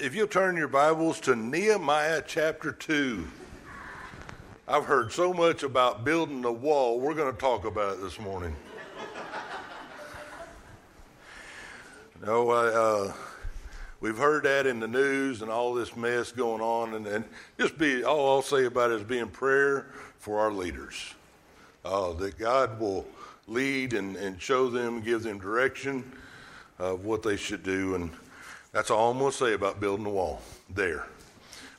if you'll turn your Bibles to Nehemiah chapter 2. I've heard so much about building a wall, we're going to talk about it this morning. no, uh, we've heard that in the news and all this mess going on, and, and just be all I'll say about it is being prayer for our leaders. Uh, that God will lead and, and show them, give them direction of what they should do. And that's all I'm going to say about building a wall there.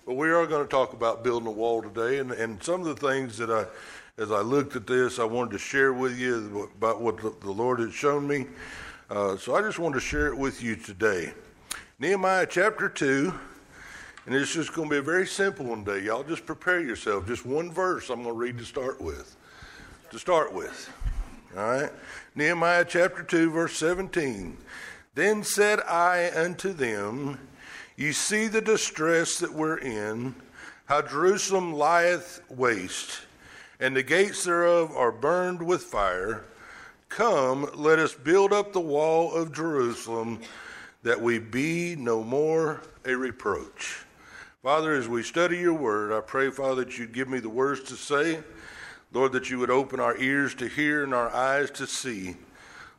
But we are going to talk about building a wall today, and, and some of the things that I, as I looked at this, I wanted to share with you about what the, Lord had shown me. Uh, so I just wanted to share it with you today. Nehemiah chapter 2, and it's just going to be a very simple one day. Y'all just prepare yourself. Just one verse I'm going to read to start with. To start with. All right? Nehemiah chapter 2, verse 17. Then said I unto them, Ye see the distress that we're in, how Jerusalem lieth waste, and the gates thereof are burned with fire. Come, let us build up the wall of Jerusalem, that we be no more a reproach. Father, as we study your word, I pray, Father, that you'd give me the words to say. Lord, that you would open our ears to hear and our eyes to see.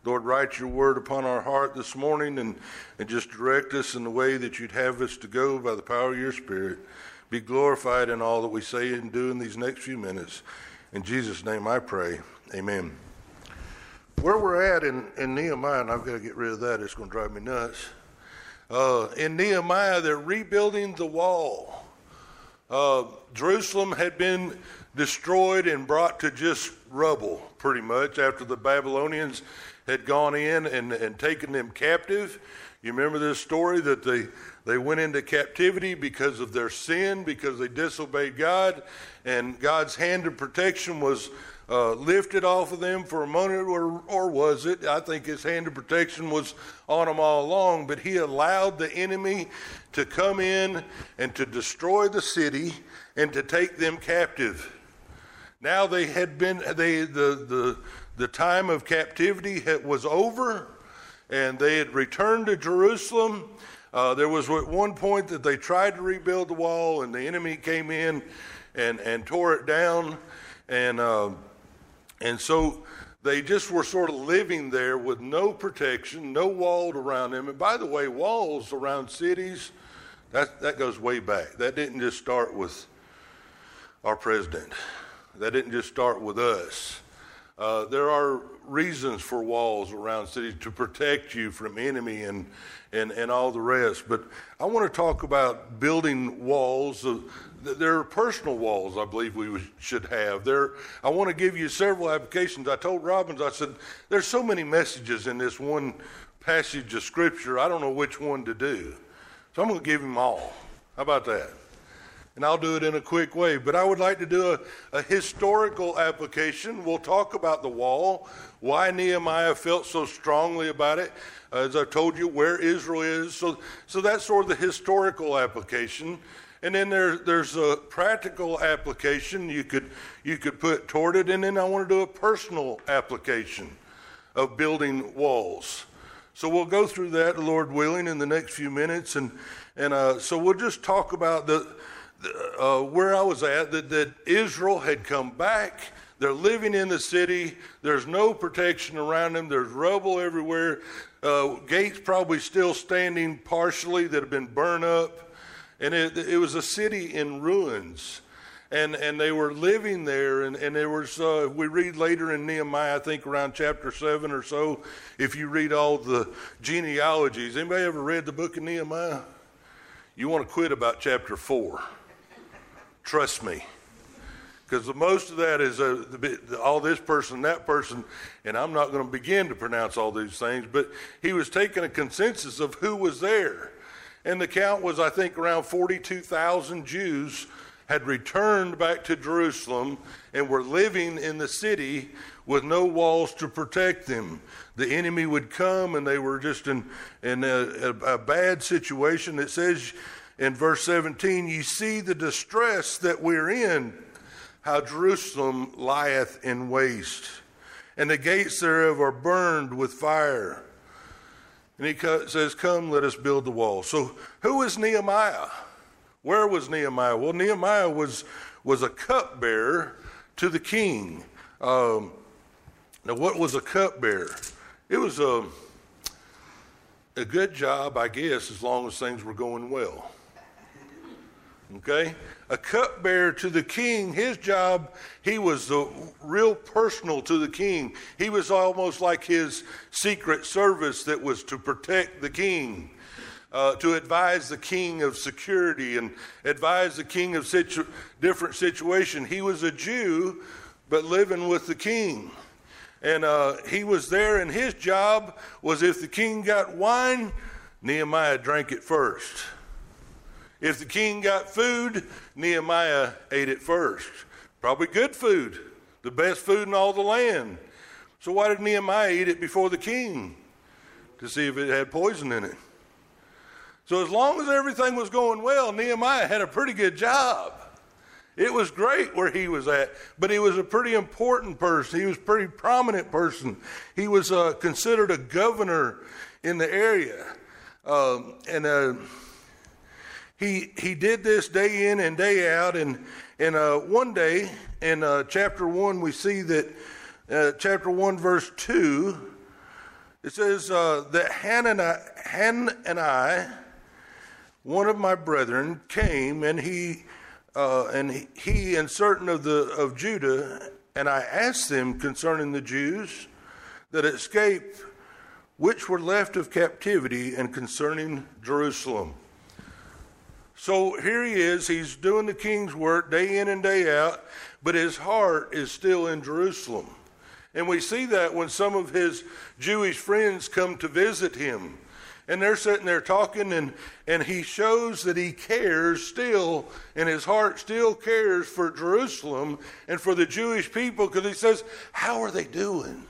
Lord, write your word upon our heart this morning and, and just direct us in the way that you'd have us to go by the power of your Spirit. Be glorified in all that we say and do in these next few minutes. In Jesus' name I pray. Amen. Where we're at in, in Nehemiah, and I've got to get rid of that, it's going to drive me nuts. Uh, in Nehemiah, they're rebuilding the wall. Uh, Jerusalem had been destroyed and brought to just rubble, pretty much, after the Babylonians had gone in and, and taken them captive. You remember this story that they, they went into captivity because of their sin, because they disobeyed God, and God's hand of protection was uh, lifted off of them for a moment, or, or was it? I think his hand of protection was on them all along, but he allowed the enemy to come in and to destroy the city and to take them captive. Now they had been, they, the, the, the time of captivity was over and they had returned to Jerusalem. Uh, there was at one point that they tried to rebuild the wall and the enemy came in and, and tore it down. And, uh, and so they just were sort of living there with no protection, no walls around them. And by the way, walls around cities, that, that goes way back. That didn't just start with our president, that didn't just start with us. Uh, there are reasons for walls around cities to protect you from enemy and, and, and all the rest. But I want to talk about building walls. there are personal walls I believe we should have. There, I want to give you several applications. I told Robbins, I said, there's so many messages in this one passage of Scripture, I don't know which one to do. So I'm going to give him all. How about that? And I'll do it in a quick way. But I would like to do a, a, historical application. We'll talk about the wall, why Nehemiah felt so strongly about it, as I told you, where Israel is. So, so that's sort of the historical application. And then there, there's a practical application you could, you could put toward it. And then I want to do a personal application of building walls. So we'll go through that, Lord willing, in the next few minutes. And, and uh, so we'll just talk about the uh, where I was at that, that Israel had come back. They're living in the city. There's no protection around them. There's rubble everywhere. Uh, gates probably still standing partially that have been burned up. And it, it was a city in ruins. And, and they were living there. And, and there was, uh, we read later in Nehemiah, I think around chapter 7 or so, if you read all the genealogies. Anybody ever read the book of Nehemiah? You want to quit about chapter 4 Trust me. Because the most of that is uh, all this person, that person, and I'm not going to begin to pronounce all these things, but he was taking a consensus of who was there. And the count was, I think, around 42,000 Jews had returned back to Jerusalem and were living in the city with no walls to protect them. The enemy would come and they were just in, in a, a, a bad situation. It says in verse 17, ye see the distress that we're in, how Jerusalem lieth in waste, and the gates thereof are burned with fire. And he says, Come, let us build the wall. So, who is Nehemiah? Where was Nehemiah? Well, Nehemiah was, was a cupbearer to the king. Um, now, what was a cupbearer? It was a, a good job, I guess, as long as things were going well. Okay? A cupbearer to the king, his job, he was the real personal to the king. He was almost like his secret service that was to protect the king. Uh, to advise the king of security and advise the king of situ- different situation. He was a Jew, but living with the king. And uh, he was there, and his job was if the king got wine, Nehemiah drank it first. If the king got food, Nehemiah ate it first. Probably good food, the best food in all the land. So why did Nehemiah eat it before the king? To see if it had poison in it. So as long as everything was going well, Nehemiah had a pretty good job. It was great where he was at, but he was a pretty important person. He was a pretty prominent person. He was uh, considered a governor in the area. Um, and uh, he he did this day in and day out. And and uh, one day in uh, chapter one, we see that uh, chapter one, verse two. It says uh, that Hannah and, I, one of my brethren, came and he uh, and he and certain of the of Judah, and I asked them concerning the Jews that escaped, which were left of captivity, and concerning Jerusalem. So here he is, he's doing the king's work day in and day out, but his heart is still in Jerusalem. And we see that when some of his Jewish friends come to visit him. And they're sitting there talking, and, and he shows that he cares still, and his heart still cares for Jerusalem and for the Jewish people because he says, How are they doing?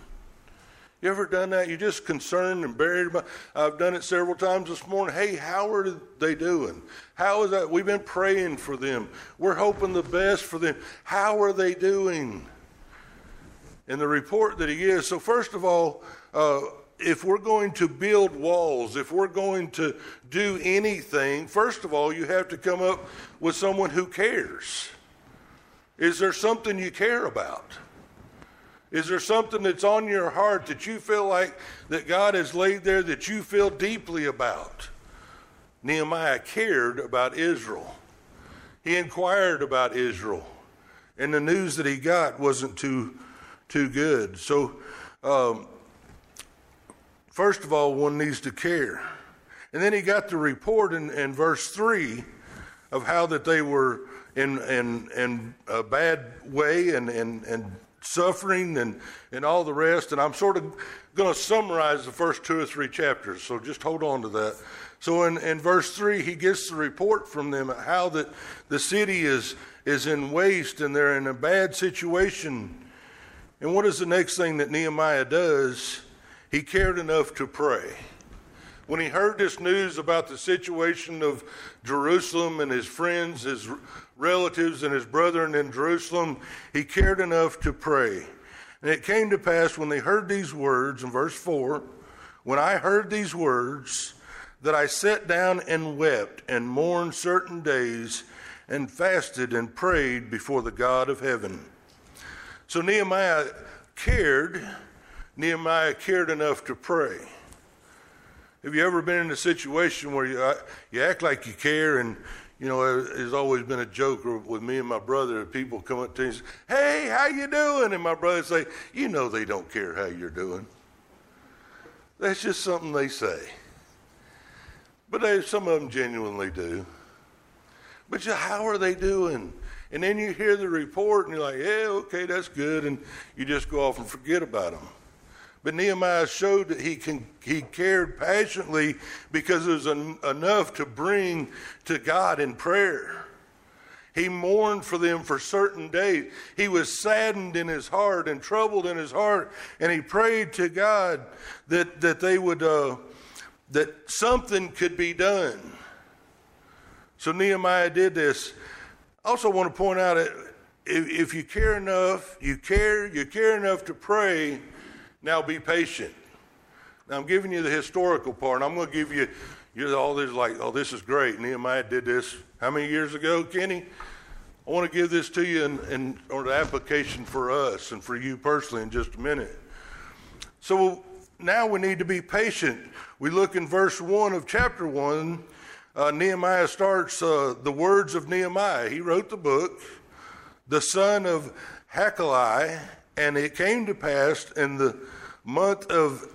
You ever done that? You just concerned and buried about. I've done it several times this morning. Hey, how are they doing? How is that? We've been praying for them. We're hoping the best for them. How are they doing? In the report that he gives. So first of all, uh, if we're going to build walls, if we're going to do anything, first of all, you have to come up with someone who cares. Is there something you care about? Is there something that's on your heart that you feel like that God has laid there that you feel deeply about? Nehemiah cared about Israel. He inquired about Israel, and the news that he got wasn't too too good. So, um, first of all, one needs to care, and then he got the report in, in verse three of how that they were in in in a bad way and and and suffering and, and all the rest. And I'm sort of going to summarize the first two or three chapters, so just hold on to that. So in, in verse 3, he gets the report from them how that the city is, is in waste and they're in a bad situation. And what is the next thing that Nehemiah does? He cared enough to pray. When he heard this news about the situation of Jerusalem and his friends, his relatives, and his brethren in Jerusalem, he cared enough to pray. And it came to pass when they heard these words, in verse 4, when I heard these words, that I sat down and wept and mourned certain days and fasted and prayed before the God of heaven. So Nehemiah cared. Nehemiah cared enough to pray. Have you ever been in a situation where you, uh, you act like you care and you know, it's always been a joke with me and my brother. People come up to me and say, "Hey, how you doing?" And my brother say, "You know, they don't care how you're doing. That's just something they say." But they, some of them genuinely do. But you, how are they doing? And then you hear the report, and you're like, "Yeah, okay, that's good," and you just go off and forget about them. But Nehemiah showed that he, can, he cared passionately because it was en- enough to bring to God in prayer. He mourned for them for certain days. He was saddened in his heart and troubled in his heart, and he prayed to God that, that they would uh, that something could be done. So Nehemiah did this. I also want to point out that if, if you care enough, you care, you care enough to pray now be patient. Now, I'm giving you the historical part. I'm going to give you, you all this like, oh, this is great. Nehemiah did this how many years ago, Kenny? I want to give this to you in, in or the application for us and for you personally in just a minute. So now we need to be patient. We look in verse 1 of chapter 1. Uh, Nehemiah starts uh, the words of Nehemiah. He wrote the book, the son of Hachaliah, and it came to pass in the month of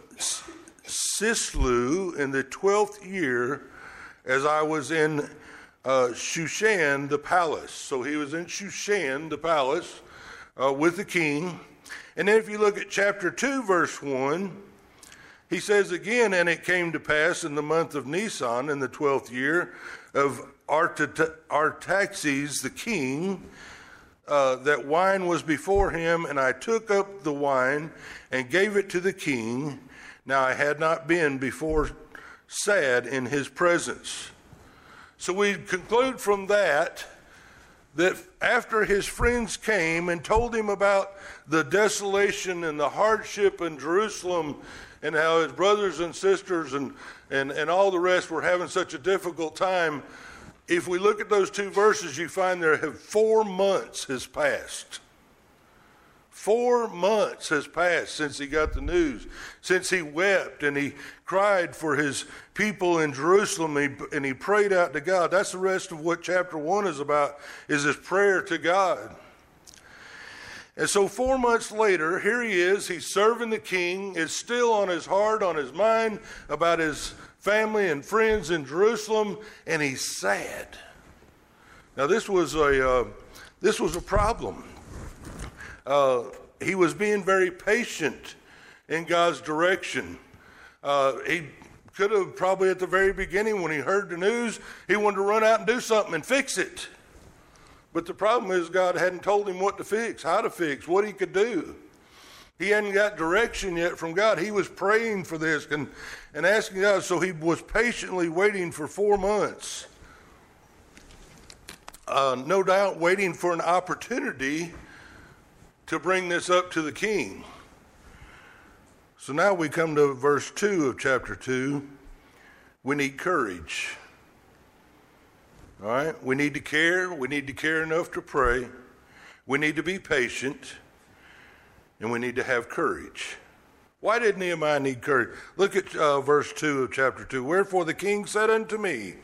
Sislu in the twelfth year, as I was in uh, Shushan the palace. So he was in Shushan the palace uh, with the king. And then if you look at chapter 2, verse 1, he says again, And it came to pass in the month of Nisan, in the twelfth year of Artaxerxes the king, uh, that wine was before him, and I took up the wine and gave it to the king. Now I had not been before sad in his presence. So we conclude from that that after his friends came and told him about the desolation and the hardship in Jerusalem and how his brothers and sisters and, and, and all the rest were having such a difficult time, if we look at those two verses, you find there have four months has passed. Four months has passed since he got the news, since he wept and he cried for his people in Jerusalem and he prayed out to God. That's the rest of what chapter one is about, is his prayer to God. And so four months later, here he is, he's serving the king. It's still on his heart, on his mind about his family and friends in Jerusalem, and he's sad. Now this was a uh, this was a problem uh, he was being very patient in God's direction. Uh, he could have probably at the very beginning, when he heard the news, he wanted to run out and do something and fix it. But the problem is, God hadn't told him what to fix, how to fix, what he could do. He hadn't got direction yet from God. He was praying for this and, and asking God, so he was patiently waiting for four months. Uh, no doubt waiting for an opportunity to bring this up to the king. So now we come to verse 2 of chapter 2. We need courage. All right? We need to care. We need to care enough to pray. We need to be patient. And we need to have courage. Why did Nehemiah need courage? Look at uh, verse 2 of chapter 2. Wherefore the king said unto me,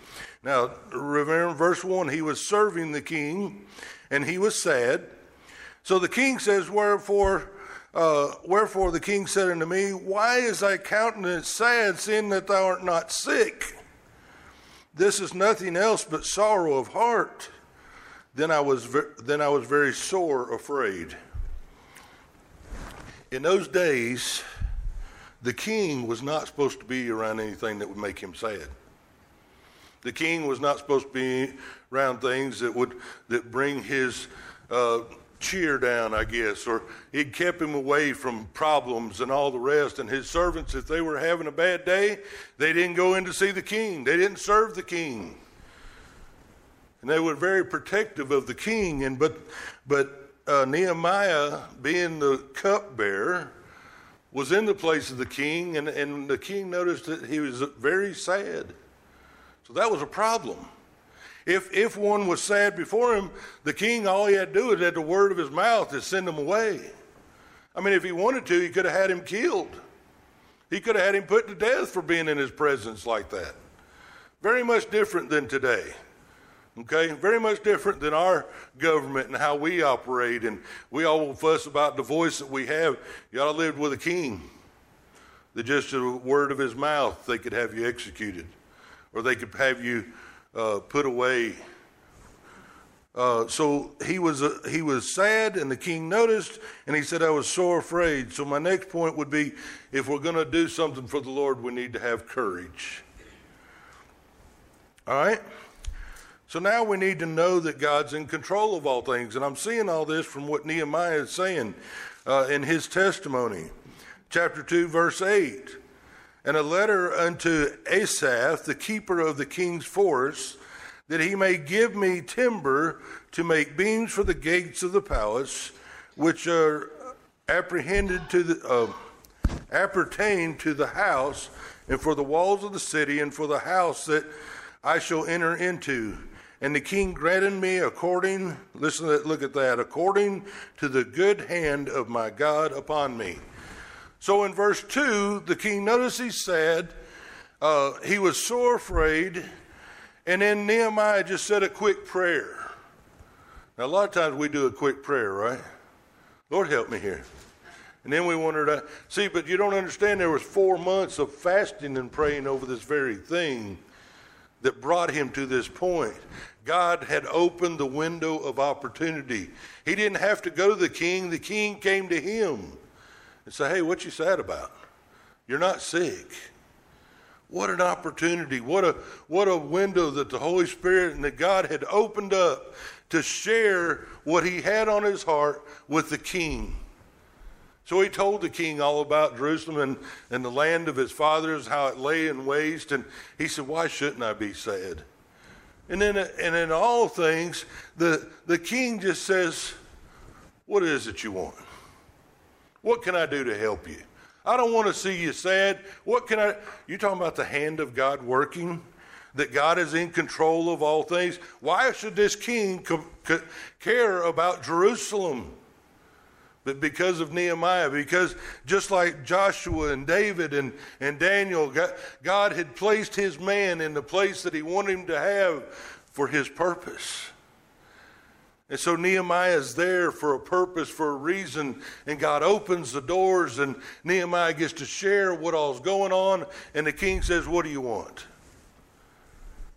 Now, remember verse 1, he was serving the king, and he was sad so the king says, Wherefore, uh, wherefore the king said unto me, Why is thy countenance sad, seeing that thou art not sick? This is nothing else but sorrow of heart. Then I was, ver- then I was very sore afraid. In those days, the king was not supposed to be around anything that would make him sad. The king was not supposed to be around things that would that bring his uh, cheer down, I guess, or he'd kept him away from problems and all the rest. And his servants, if they were having a bad day, they didn't go in to see the king. They didn't serve the king. And they were very protective of the king. And but but uh, Nehemiah, being the cupbearer, was in the place of the king, and, and the king noticed that he was very sad. So that was a problem. If, if one was sad before him, the king, all he had to do is at the word of his mouth to send him away. I mean, if he wanted to, he could have had him killed. He could have had him put to death for being in his presence like that. Very much different than today. Okay? Very much different than our government and how we operate. And we all fuss about the voice that we have. Y'all lived with a king that just a word of his mouth, they could have you executed. Or they could have you uh, put away. Uh, so he was uh, he was sad, and the king noticed, and he said, "I was so afraid." So my next point would be, if we're going to do something for the Lord, we need to have courage. All right. So now we need to know that God's in control of all things, and I'm seeing all this from what Nehemiah is saying uh, in his testimony, chapter two, verse eight. And a letter unto Asaph, the keeper of the king's forest, that he may give me timber to make beams for the gates of the palace, which are apprehended to the uh, appertain to the house, and for the walls of the city, and for the house that I shall enter into. And the king granted me according, listen, look at that, according to the good hand of my God upon me. So in verse 2, the king, notice he said, uh, he was sore afraid, and then Nehemiah just said a quick prayer. Now, a lot of times we do a quick prayer, right? Lord, help me here. And then we wondered, uh, see, but you don't understand. There was four months of fasting and praying over this very thing that brought him to this point. God had opened the window of opportunity. He didn't have to go to the king. The king came to him and said, "Hey, what you sad about? You're not sick." What an opportunity. What a what a window that the Holy Spirit and that God had opened up to share what he had on his heart with the king. So he told the king all about Jerusalem and, and the land of his fathers, how it lay in waste. And he said, Why shouldn't I be sad? And then, and in all things, the, the king just says, What is it you want? What can I do to help you? I don't want to see you sad. What can I? You talking about the hand of God working? That God is in control of all things? Why should this king co- co- care about Jerusalem? But because of Nehemiah, because just like Joshua and David and, and Daniel, God, God had placed his man in the place that he wanted him to have for his purpose. And so Nehemiah is there for a purpose, for a reason, and God opens the doors, and Nehemiah gets to share what all's going on, and the king says, What do you want?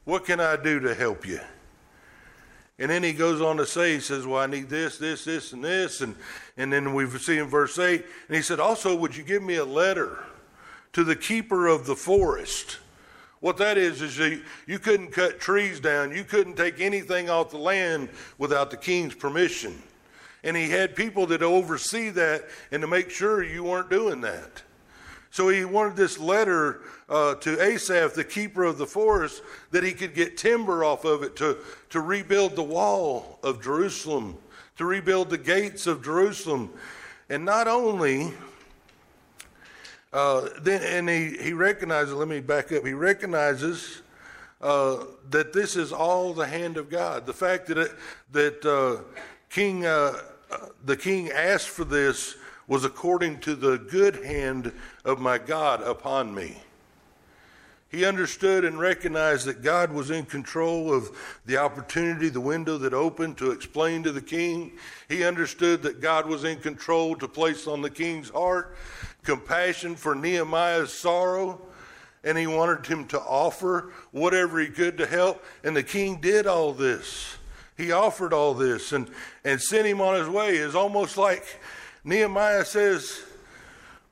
What can I do to help you? And then he goes on to say, he says, Well, I need this, this, this, and this. And, and then we see in verse 8, and he said, Also, would you give me a letter to the keeper of the forest? What that is, is you, you couldn't cut trees down. You couldn't take anything off the land without the king's permission. And he had people that oversee that and to make sure you weren't doing that. So he wanted this letter uh, to Asaph, the keeper of the forest, that he could get timber off of it to, to rebuild the wall of Jerusalem, to rebuild the gates of Jerusalem. And not only, uh, then, and he, he recognizes, let me back up, he recognizes uh, that this is all the hand of God. The fact that, it, that uh, King, uh, uh, the king asked for this was according to the good hand of my God upon me. He understood and recognized that God was in control of the opportunity, the window that opened to explain to the king. He understood that God was in control to place on the king's heart compassion for Nehemiah's sorrow. And he wanted him to offer whatever he could to help. And the king did all this. He offered all this and, and sent him on his way. It's almost like Nehemiah says,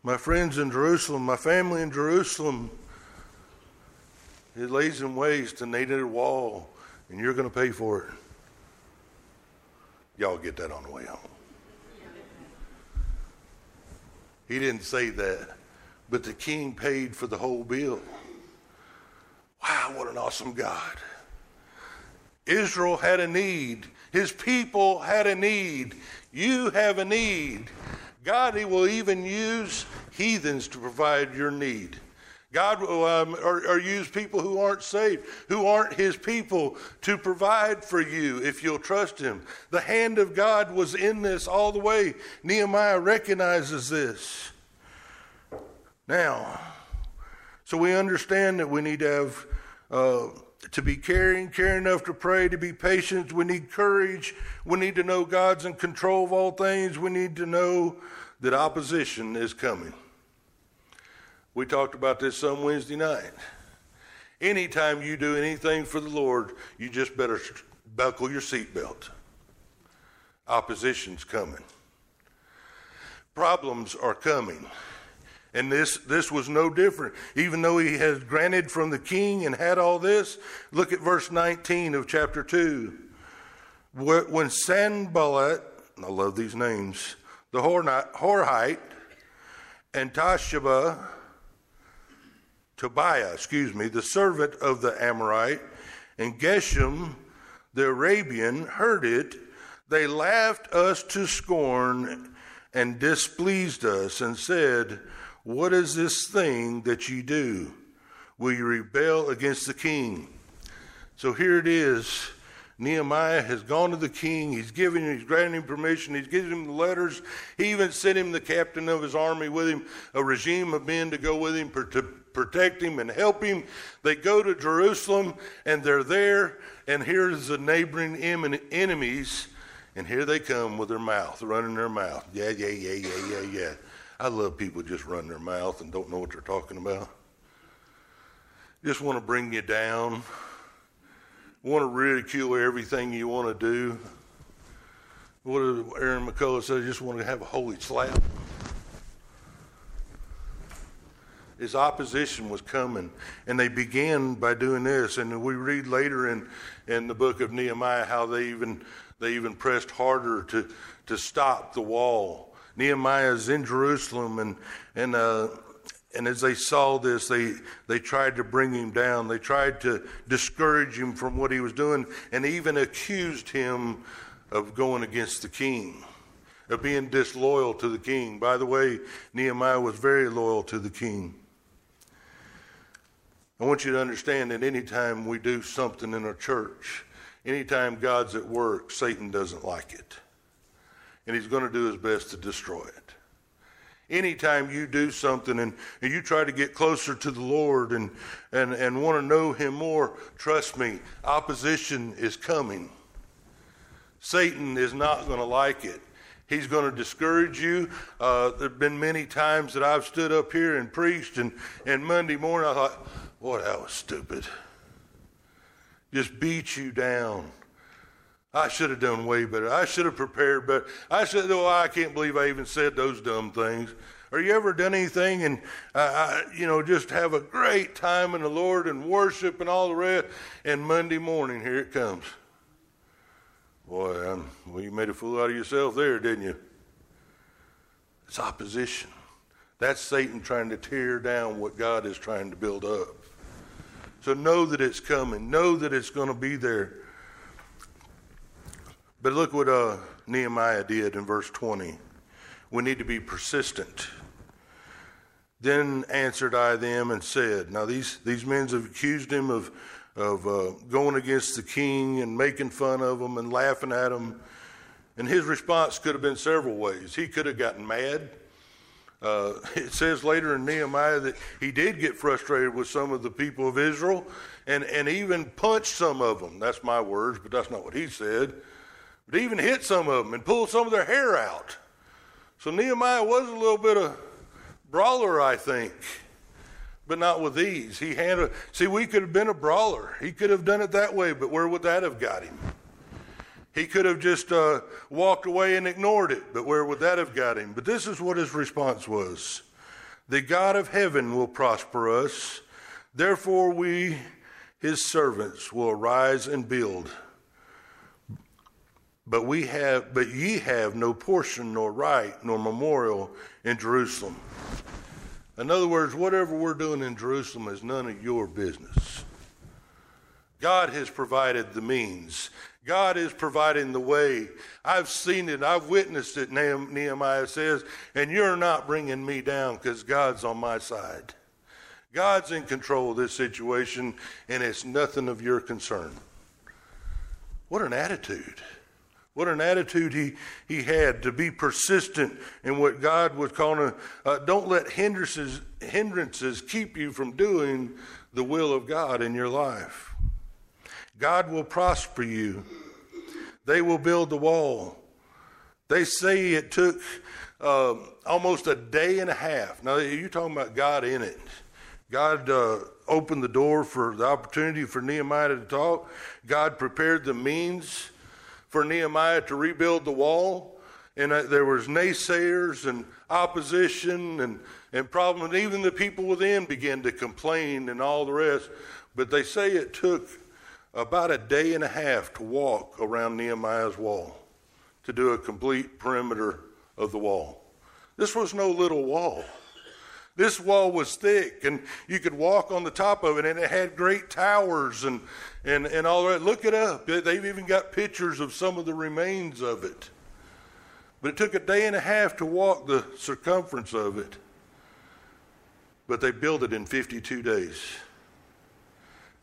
My friends in Jerusalem, my family in Jerusalem, it lays in waste and they need a wall, and you're going to pay for it. Y'all get that on the way home. He didn't say that, but the king paid for the whole bill. Wow, what an awesome God. Israel had a need. His people had a need. You have a need. God he will even use heathens to provide your need. God will um, or, or, use people who aren't saved, who aren't His people, to provide for you if you'll trust Him. The hand of God was in this all the way. Nehemiah recognizes this. Now, so we understand that we need to have. Uh, to be caring, caring enough to pray, to be patient. We need courage. We need to know God's in control of all things. We need to know that opposition is coming. We talked about this some Wednesday night. Anytime you do anything for the Lord, you just better buckle your seatbelt. Opposition's coming. Problems are coming. And this, this was no different. Even though he had granted from the king and had all this, look at verse 19 of chapter 2. When Sanballat, I love these names, the Horite, and Tashaba, Tobiah, excuse me, the servant of the Amorite, and Geshem, the Arabian, heard it, they laughed us to scorn and displeased us and said, What is this thing that you do? Will you rebel against the king? So here it is. Nehemiah has gone to the king. He's giving him, he's granting him permission. He's giving him the letters. He even sent him the captain of his army with him, a regime of men to go with him to protect him and help him. They go to Jerusalem and they're there. And here's the neighboring enemies. And here they come with their mouth, running their mouth. Yeah, yeah, yeah, yeah, yeah, yeah. I love people just run their mouth and don't know what they're talking about. Just want to bring you down want to ridicule everything you want to do. What did Aaron McCullough say? Just want to have a holy slap. His opposition was coming, and they began by doing this. And we read later in, in the book of Nehemiah how they even they even pressed harder to to stop the wall. Nehemiah is in Jerusalem, and and uh, and as they saw this, they, they tried to bring him down. They tried to discourage him from what he was doing and even accused him of going against the king, of being disloyal to the king. By the way, Nehemiah was very loyal to the king. I want you to understand that anytime we do something in a church, anytime God's at work, Satan doesn't like it. And he's going to do his best to destroy it. Anytime you do something and, and you try to get closer to the Lord and, and, and want to know Him more, trust me, opposition is coming. Satan is not going to like it. He's going to discourage you. Uh, there have been many times that I've stood up here and preached, and, and Monday morning I thought, boy, that was stupid. Just beat you down. I should have done way better. I should have prepared better. I said, oh, I can't believe I even said those dumb things. Are you ever done anything and, uh, you know, just have a great time in the Lord and worship and all the rest, and Monday morning, here it comes. Boy, I'm, well, you made a fool out of yourself there, didn't you? It's opposition. That's Satan trying to tear down what God is trying to build up. So know that it's coming. Know that it's going to be there. But look what uh, Nehemiah did in verse 20. We need to be persistent. Then answered I them and said, Now these, these men have accused him of, of uh, going against the king and making fun of him and laughing at him. And his response could have been several ways. He could have gotten mad. Uh, it says later in Nehemiah that he did get frustrated with some of the people of Israel and, and even punched some of them. That's my words, but that's not what he said but even hit some of them and pulled some of their hair out. So Nehemiah was a little bit of brawler, I think, but not with these. He had a see. We could have been a brawler. He could have done it that way, but where would that have got him? He could have just uh, walked away and ignored it, but where would that have got him? But this is what his response was: "The God of heaven will prosper us. Therefore, we, His servants, will arise and build." But we have, but ye have no portion, nor right, nor memorial in Jerusalem. In other words, whatever we're doing in Jerusalem is none of your business. God has provided the means. God is providing the way. I've seen it. I've witnessed it, Nehemiah says, and you're not bringing me down because God's on my side. God's in control of this situation, and it's nothing of your concern. What an attitude. What an attitude he, he had to be persistent in what God was calling. Uh, don't let hindrances, hindrances keep you from doing the will of God in your life. God will prosper you. They will build the wall. They say it took uh, almost a day and a half. Now, you're talking about God in it. God uh, opened the door for the opportunity for Nehemiah to talk. God prepared the means for Nehemiah to rebuild the wall. And uh, there was naysayers and opposition and, and problems. And Even the people within began to complain and all the rest. But they say it took about a day and a half to walk around Nehemiah's wall, to do a complete perimeter of the wall. This was no little wall. This wall was thick, and you could walk on the top of it, and it had great towers and, and, and all that. Look it up. They've even got pictures of some of the remains of it. But it took a day and a half to walk the circumference of it. but they built it in 52 days.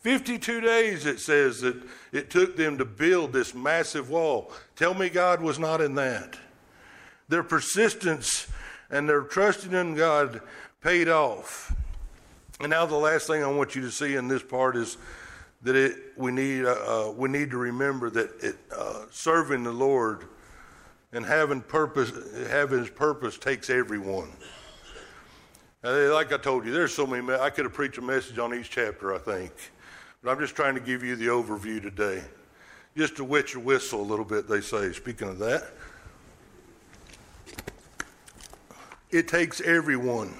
52 days it says that it took them to build this massive wall. Tell me God was not in that. Their persistence and their trusting in God paid off. And now the last thing I want you to see in this part is that it, we need uh, uh, we need to remember that it, uh, serving the Lord and having purpose having His purpose takes everyone. Like I told you, there's so many. I could have preached a message on each chapter, I think, but I'm just trying to give you the overview today, just to wet your whistle a little bit. They say. Speaking of that, it takes everyone.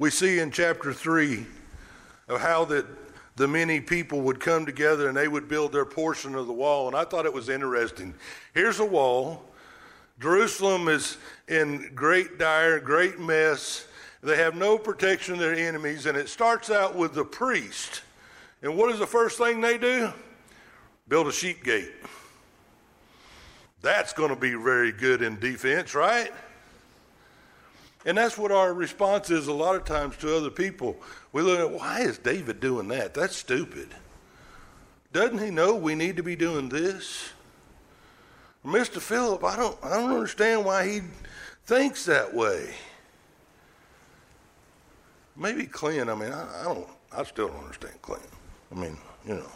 We see in chapter three of how that the many people would come together and they would build their portion of the wall. And I thought it was interesting. Here's a wall. Jerusalem is in great dire, great mess. They have no protection of their enemies. And it starts out with the priest. And what is the first thing they do? Build a sheep gate. That's going to be very good in defense, right? And that's what our response is a lot of times to other people. We look at, why is David doing that? That's stupid. Doesn't he know we need to be doing this? Mr. Philip, I don't, I don't understand why he thinks that way. Maybe Clint, I mean, I, I don't, I still don't understand Clint. I mean, you know.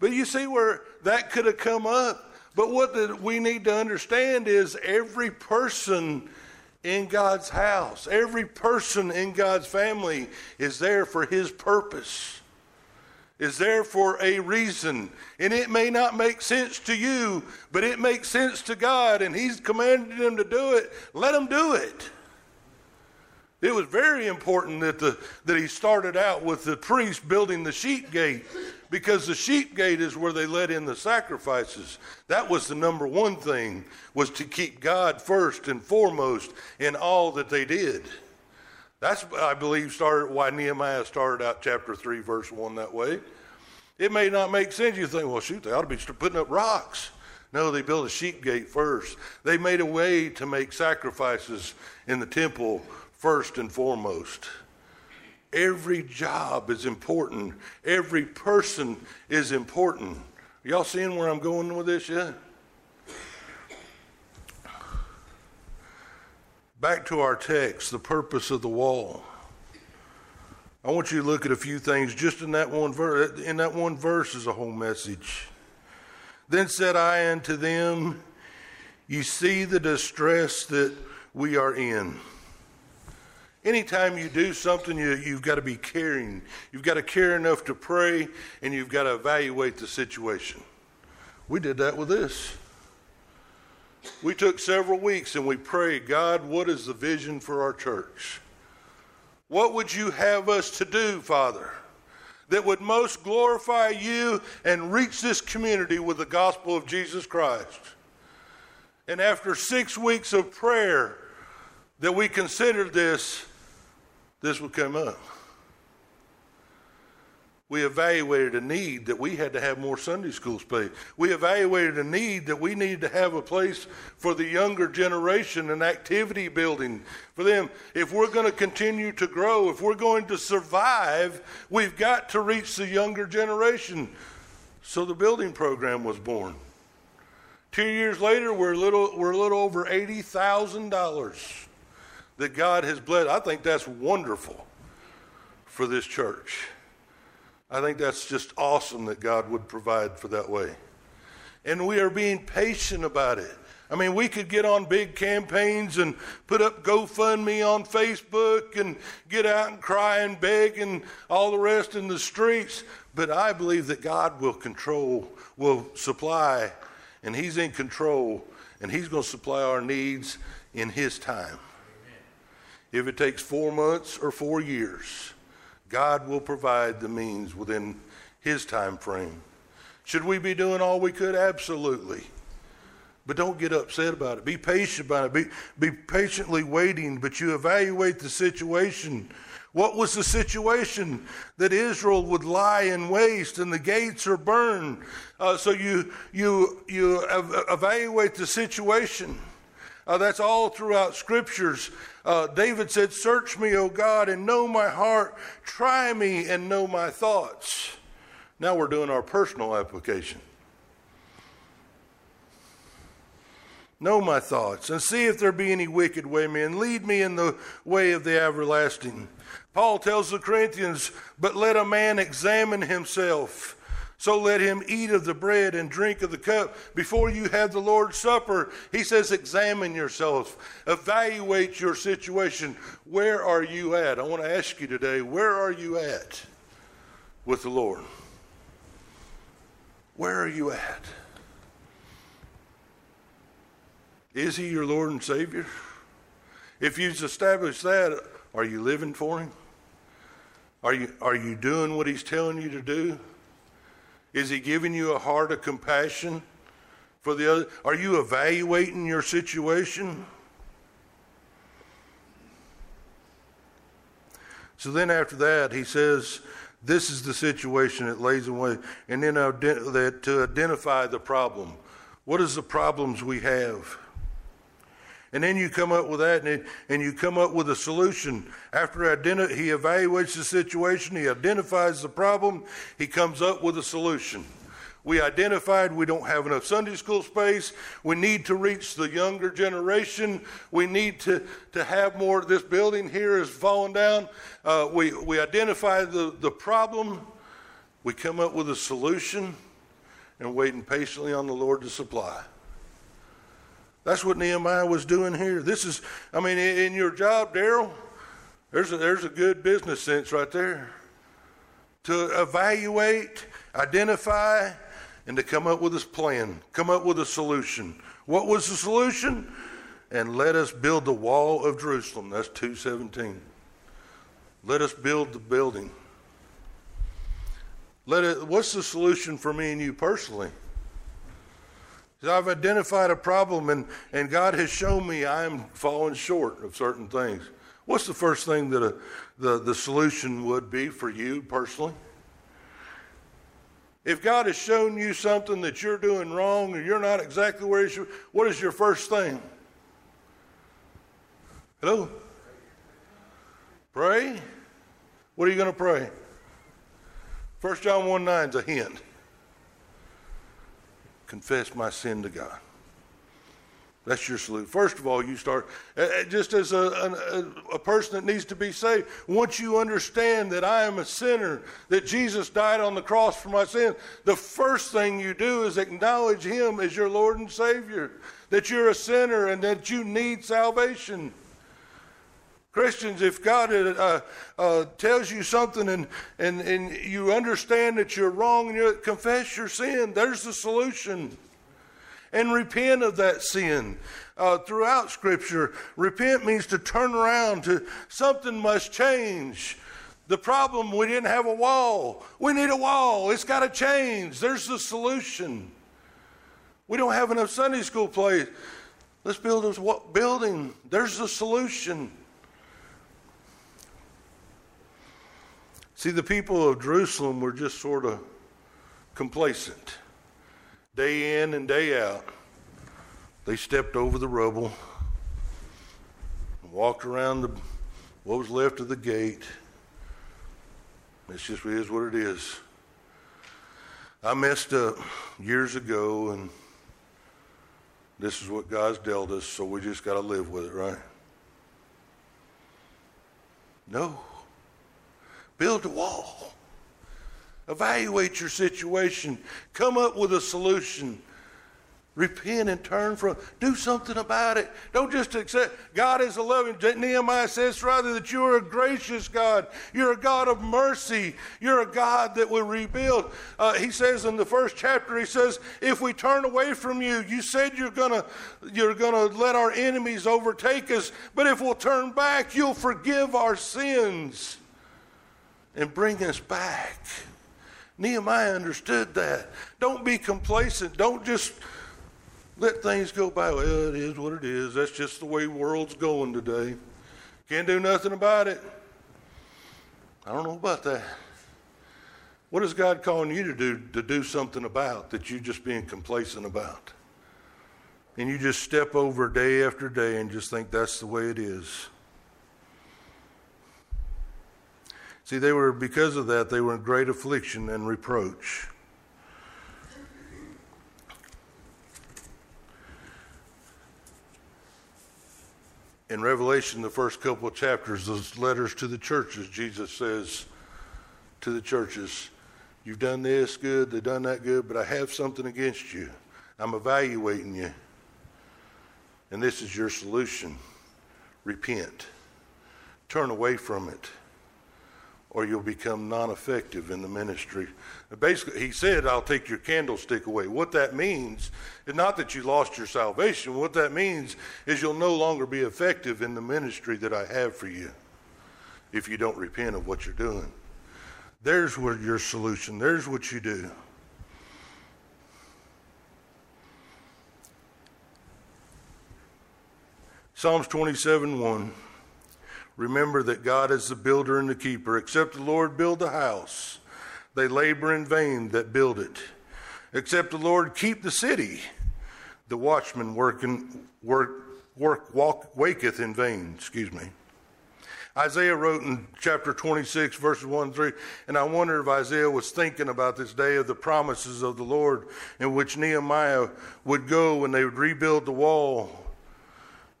But you see where that could have come up. But what the, we need to understand is every person in God's house, every person in God's family is there for His purpose, is there for a reason. And it may not make sense to you, but it makes sense to God, and He's commanded them to do it. Let them do it. It was very important that, the, that he started out with the priest building the sheep gate because the sheep gate is where they let in the sacrifices. That was the number one thing was to keep God first and foremost in all that they did. That's I believe started why Nehemiah started out chapter 3 verse 1 that way. It may not make sense. You think, well, shoot, they ought to be putting up rocks. No, they built a sheep gate first. They made a way to make sacrifices in the temple first and foremost. Every job is important. Every person is important. Y'all seeing where I'm going with this yet? Back to our text, the purpose of the wall. I want you to look at a few things just in that one verse. In that one verse is a whole message. Then said I unto them, You see the distress that we are in. Anytime you do something, you, you've got to be caring. You've got to care enough to pray, and you've got to evaluate the situation. We did that with this. We took several weeks and we prayed, God, what is the vision for our church? What would you have us to do, Father, that would most glorify you and reach this community with the gospel of Jesus Christ? And after six weeks of prayer, that we considered this, this would come up. We evaluated a need that we had to have more Sunday school space. We evaluated a need that we needed to have a place for the younger generation and activity building for them. If we're going to continue to grow, if we're going to survive, we've got to reach the younger generation. So the building program was born. Two years later, we're a little, we're a little over $80,000 that God has blessed. I think that's wonderful for this church. I think that's just awesome that God would provide for that way. And we are being patient about it. I mean, we could get on big campaigns and put up GoFundMe on Facebook and get out and cry and beg and all the rest in the streets. But I believe that God will control, will supply, and He's in control, and He's going to supply our needs in His time. If it takes four months or four years, God will provide the means within His time frame. Should we be doing all we could? Absolutely. But don't get upset about it. Be patient about it. Be, be patiently waiting, but you evaluate the situation. What was the situation? That Israel would lie in waste and the gates are burned. Uh, so you, you, you evaluate the situation. Uh, that's all throughout scriptures. Uh, David said, Search me, O God, and know my heart. Try me and know my thoughts. Now we're doing our personal application. Know my thoughts and see if there be any wicked way and lead me in the way of the everlasting. Paul tells the Corinthians, But let a man examine himself so let him eat of the bread and drink of the cup before you have the Lord's Supper. He says, examine yourself, evaluate your situation. Where are you at? I want to ask you today, where are you at with the Lord? Where are you at? Is he your Lord and Savior? If you've established that, are you living for him? Are you, are you doing what he's telling you to do? Is he giving you a heart of compassion for the other? Are you evaluating your situation? So then after that, he says, this is the situation that lays away. And then that to identify the problem. What is the problems we have? And then you come up with that and, it, and you come up with a solution. After identi- he evaluates the situation, he identifies the problem, he comes up with a solution. We identified we don't have enough Sunday school space. We need to reach the younger generation. We need to, to have more. This building here is falling down. Uh, we, we identify the, the problem. We come up with a solution and waiting patiently on the Lord to supply. That's what Nehemiah was doing here. This is, I mean, in your job, Daryl, there's a, there's a good business sense right there. To evaluate, identify, and to come up with a plan, come up with a solution. What was the solution? And let us build the wall of Jerusalem. That's 217. Let us build the building. Let it, what's the solution for me and you personally? I've identified a problem and, and God has shown me I'm falling short of certain things. What's the first thing that a, the, the solution would be for you personally? If God has shown you something that you're doing wrong or you're not exactly where you should, what is your first thing? Hello? Pray? What are you going to pray? 1 John 1 9 is a hint confess my sin to God. That's your solution. First of all, you start uh, uh, just as a, a, a, person that needs to be saved. Once you understand that I am a sinner, that Jesus died on the cross for my sin, the first thing you do is acknowledge Him as your Lord and Savior. That you're a sinner and that you need salvation. Christians, if God uh, uh, tells you something and, and, and you understand that you're wrong and you confess your sin, there's the solution. And repent of that sin. Uh, throughout Scripture, repent means to turn around, to something must change. The problem, we didn't have a wall. We need a wall. It's got to change. There's the solution. We don't have enough Sunday school place. Let's build a building. There's the solution. See, the people of Jerusalem were just sort of complacent. Day in and day out, they stepped over the rubble, and walked around the, what was left of the gate. It's just is what it is. I messed up years ago, and this is what God's dealt us, so we just got to live with it, right? No. Build a wall. Evaluate your situation. Come up with a solution. Repent and turn from. Do something about it. Don't just accept. God is a loving. Nehemiah says rather that you are a gracious God. You're a God of mercy. You're a God that will rebuild. Uh, he says in the first chapter, he says, if we turn away from you, you said you're gonna you're gonna let our enemies overtake us, but if we'll turn back, you'll forgive our sins and bring us back. Nehemiah understood that. Don't be complacent. Don't just let things go by. Well, it is what it is. That's just the way the world's going today. Can't do nothing about it. I don't know about that. What is God calling you to do to do something about that you're just being complacent about? and you just step over day after day and just think that's the way it is. See, they were, because of that, they were in great affliction and reproach. in Revelation, the first couple of chapters, those letters to the churches, Jesus says to the churches, You've done this good, they've done that good, but I have something against you. I'm evaluating you. And this is your solution repent, turn away from it, or you'll become non effective in the ministry. Basically, he said, I'll take your candlestick away. What that means is not that you lost your salvation. What that means is you'll no longer be effective in the ministry that I have for you if you don't repent of what you're doing. There's where your solution, there's what you do. Psalms 27 1. Remember that God is the builder and the keeper. Except the Lord build the house, they labor in vain that build it. Except the Lord keep the city, the watchman working, work, work, walk, waketh in vain. Excuse me. Isaiah wrote in chapter 26, verses 1 3, and I wonder if Isaiah was thinking about this day of the promises of the Lord in which Nehemiah would go when they would rebuild the wall.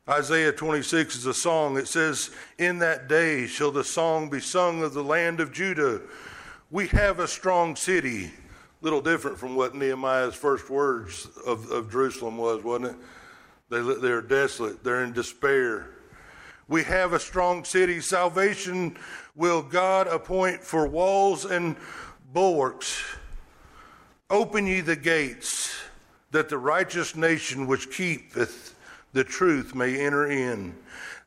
Isaiah 26 is a song. It says, In that day shall the song be sung of the land of Judah. We have a strong city. Little different from what Nehemiah's first words of, of Jerusalem was, wasn't it? They, they're desolate, they're in despair. We have a strong city. Salvation will God appoint for walls and bulwarks. Open ye the gates, that the righteous nation which keepeth the truth may enter in.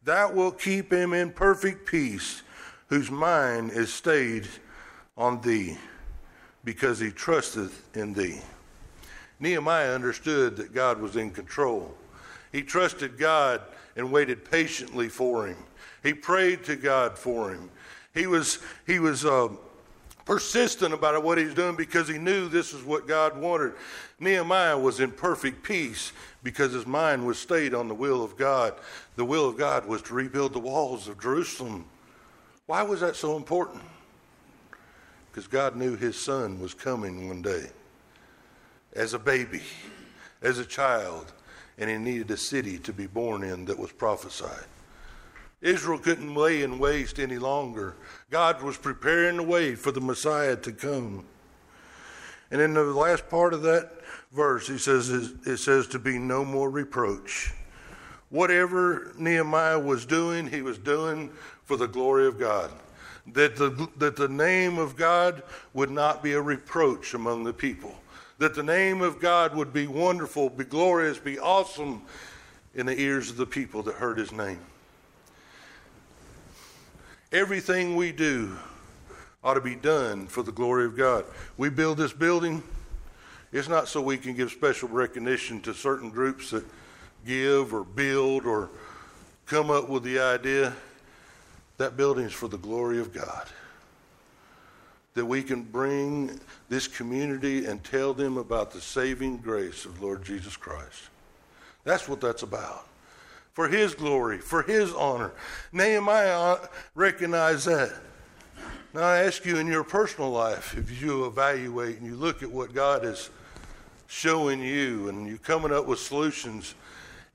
That will keep him in perfect peace, whose mind is stayed on thee, because he trusteth in thee. Nehemiah understood that God was in control. He trusted God and waited patiently for him. He prayed to God for him. He was, he was uh, persistent about what he's doing because he knew this is what God wanted. Nehemiah was in perfect peace because his mind was stayed on the will of God. The will of God was to rebuild the walls of Jerusalem. Why was that so important? Because God knew his son was coming one day as a baby, as a child, and he needed a city to be born in that was prophesied. Israel couldn't lay in waste any longer. God was preparing the way for the Messiah to come. And in the last part of that verse, he says it says to be no more reproach. Whatever Nehemiah was doing, he was doing for the glory of God. That the, that the name of God would not be a reproach among the people that the name of God would be wonderful, be glorious, be awesome in the ears of the people that heard his name. Everything we do ought to be done for the glory of God. We build this building, it's not so we can give special recognition to certain groups that give or build or come up with the idea. That building is for the glory of God that we can bring this community and tell them about the saving grace of Lord Jesus Christ. That's what that's about. For his glory, for his honor. Nehemiah uh, recognized that. Now I ask you in your personal life, if you evaluate and you look at what God is showing you and you're coming up with solutions,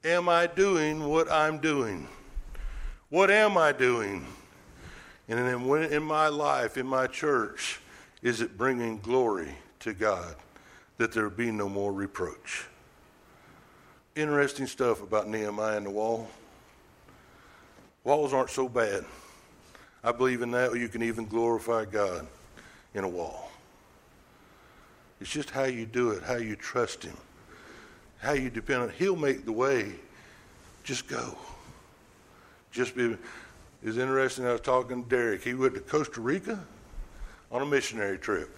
am I doing what I'm doing? What am I doing? And in, in my life, in my church, is it bringing glory to God that there be no more reproach? Interesting stuff about Nehemiah and the wall. Walls aren't so bad. I believe in that. You can even glorify God in a wall. It's just how you do it, how you trust Him, how you depend on. He'll make the way. Just go. Just be. It's interesting. I was talking to Derek. He went to Costa Rica on a missionary trip.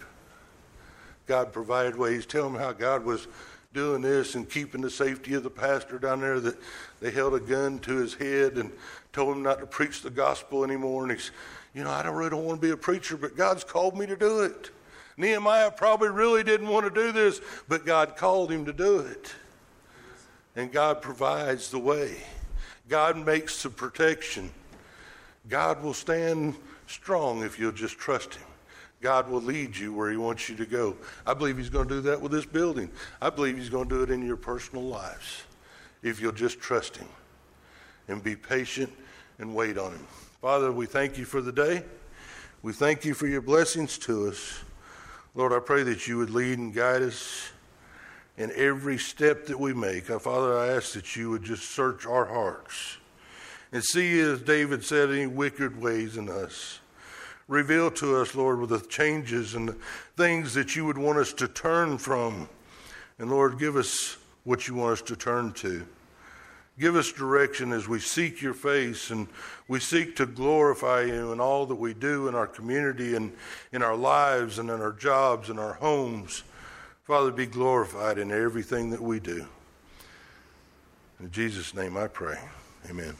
God provided ways. Tell him how God was doing this and keeping the safety of the pastor down there. That they held a gun to his head and told him not to preach the gospel anymore. And he's, you know, I don't really don't want to be a preacher, but God's called me to do it. Nehemiah probably really didn't want to do this, but God called him to do it. and God provides the way. God makes the protection. God will stand strong if you'll just trust Him. God will lead you where He wants you to go. I believe He's going to do that with this building. I believe He's going to do it in your personal lives if you'll just trust Him and be patient and wait on Him. Father, we thank you for the day. We thank you for your blessings to us. Lord, I pray that you would lead and guide us in every step that we make. Father, I ask that you would just search our hearts and see, as David said, any wicked ways in us. Reveal to us, Lord, with the changes and the things that you would want us to turn from. And Lord, give us what you want us to turn to. Give us direction as we seek your face and we seek to glorify you in all that we do in our community and in our lives and in our jobs and our homes. Father, be glorified in everything that we do. In Jesus' name I pray. Amen.